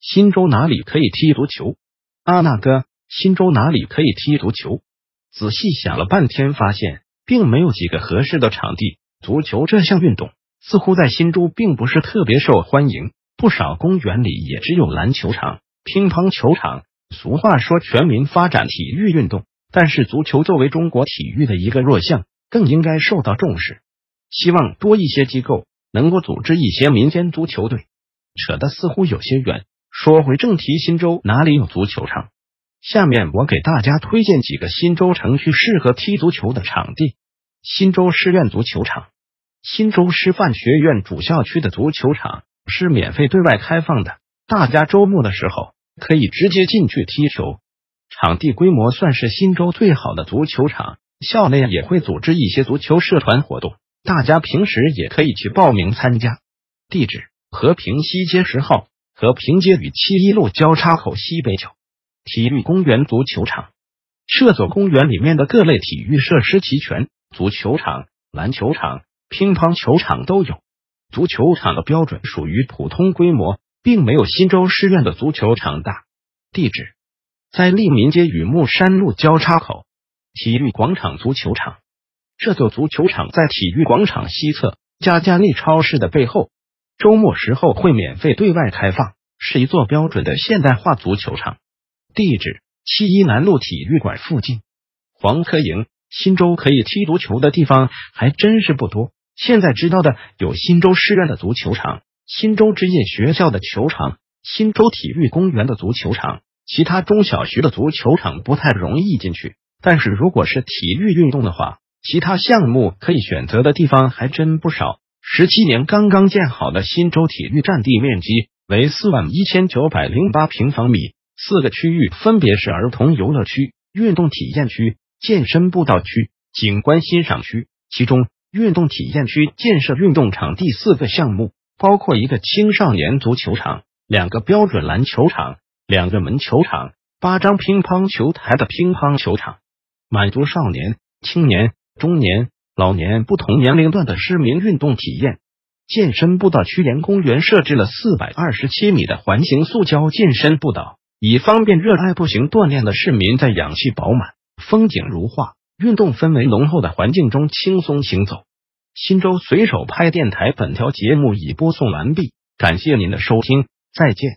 新州哪里可以踢足球？阿，那哥，新州哪里可以踢足球？仔细想了半天，发现并没有几个合适的场地。足球这项运动似乎在新州并不是特别受欢迎，不少公园里也只有篮球场、乒乓球场。俗话说全民发展体育运动，但是足球作为中国体育的一个弱项，更应该受到重视。希望多一些机构能够组织一些民间足球队。扯得似乎有些远。说回正题，新州哪里有足球场？下面我给大家推荐几个新州城区适合踢足球的场地。新州师院足球场，新州师范学院主校区的足球场是免费对外开放的，大家周末的时候可以直接进去踢球。场地规模算是新州最好的足球场，校内也会组织一些足球社团活动，大家平时也可以去报名参加。地址：和平西街十号。和平街与七一路交叉口西北角，体育公园足球场。这座公园里面的各类体育设施齐全，足球场、篮球场、乒乓球场都有。足球场的标准属于普通规模，并没有新州师院的足球场大。地址在利民街与木山路交叉口，体育广场足球场。这座足球场在体育广场西侧，加加利超市的背后。周末时候会免费对外开放，是一座标准的现代化足球场。地址：七一南路体育馆附近。黄科营，新州可以踢足球的地方还真是不多。现在知道的有新州师院的足球场、新州职业学校的球场、新州体育公园的足球场，其他中小学的足球场不太容易进去。但是如果是体育运动的话，其他项目可以选择的地方还真不少。十七年刚刚建好的新州体育占地面积为四万一千九百零八平方米，四个区域分别是儿童游乐区、运动体验区、健身步道区、景观欣赏区。其中，运动体验区建设运动场地四个项目，包括一个青少年足球场、两个标准篮球场、两个门球场、八张乒乓球台的乒乓球场，满足少年、青年、中年。老年不同年龄段的市民运动体验，健身步道区沿公园设置了四百二十七米的环形塑胶健身步道，以方便热爱步行锻炼的市民在氧气饱满、风景如画、运动氛围浓厚的环境中轻松行走。新州随手拍电台本条节目已播送完毕，感谢您的收听，再见。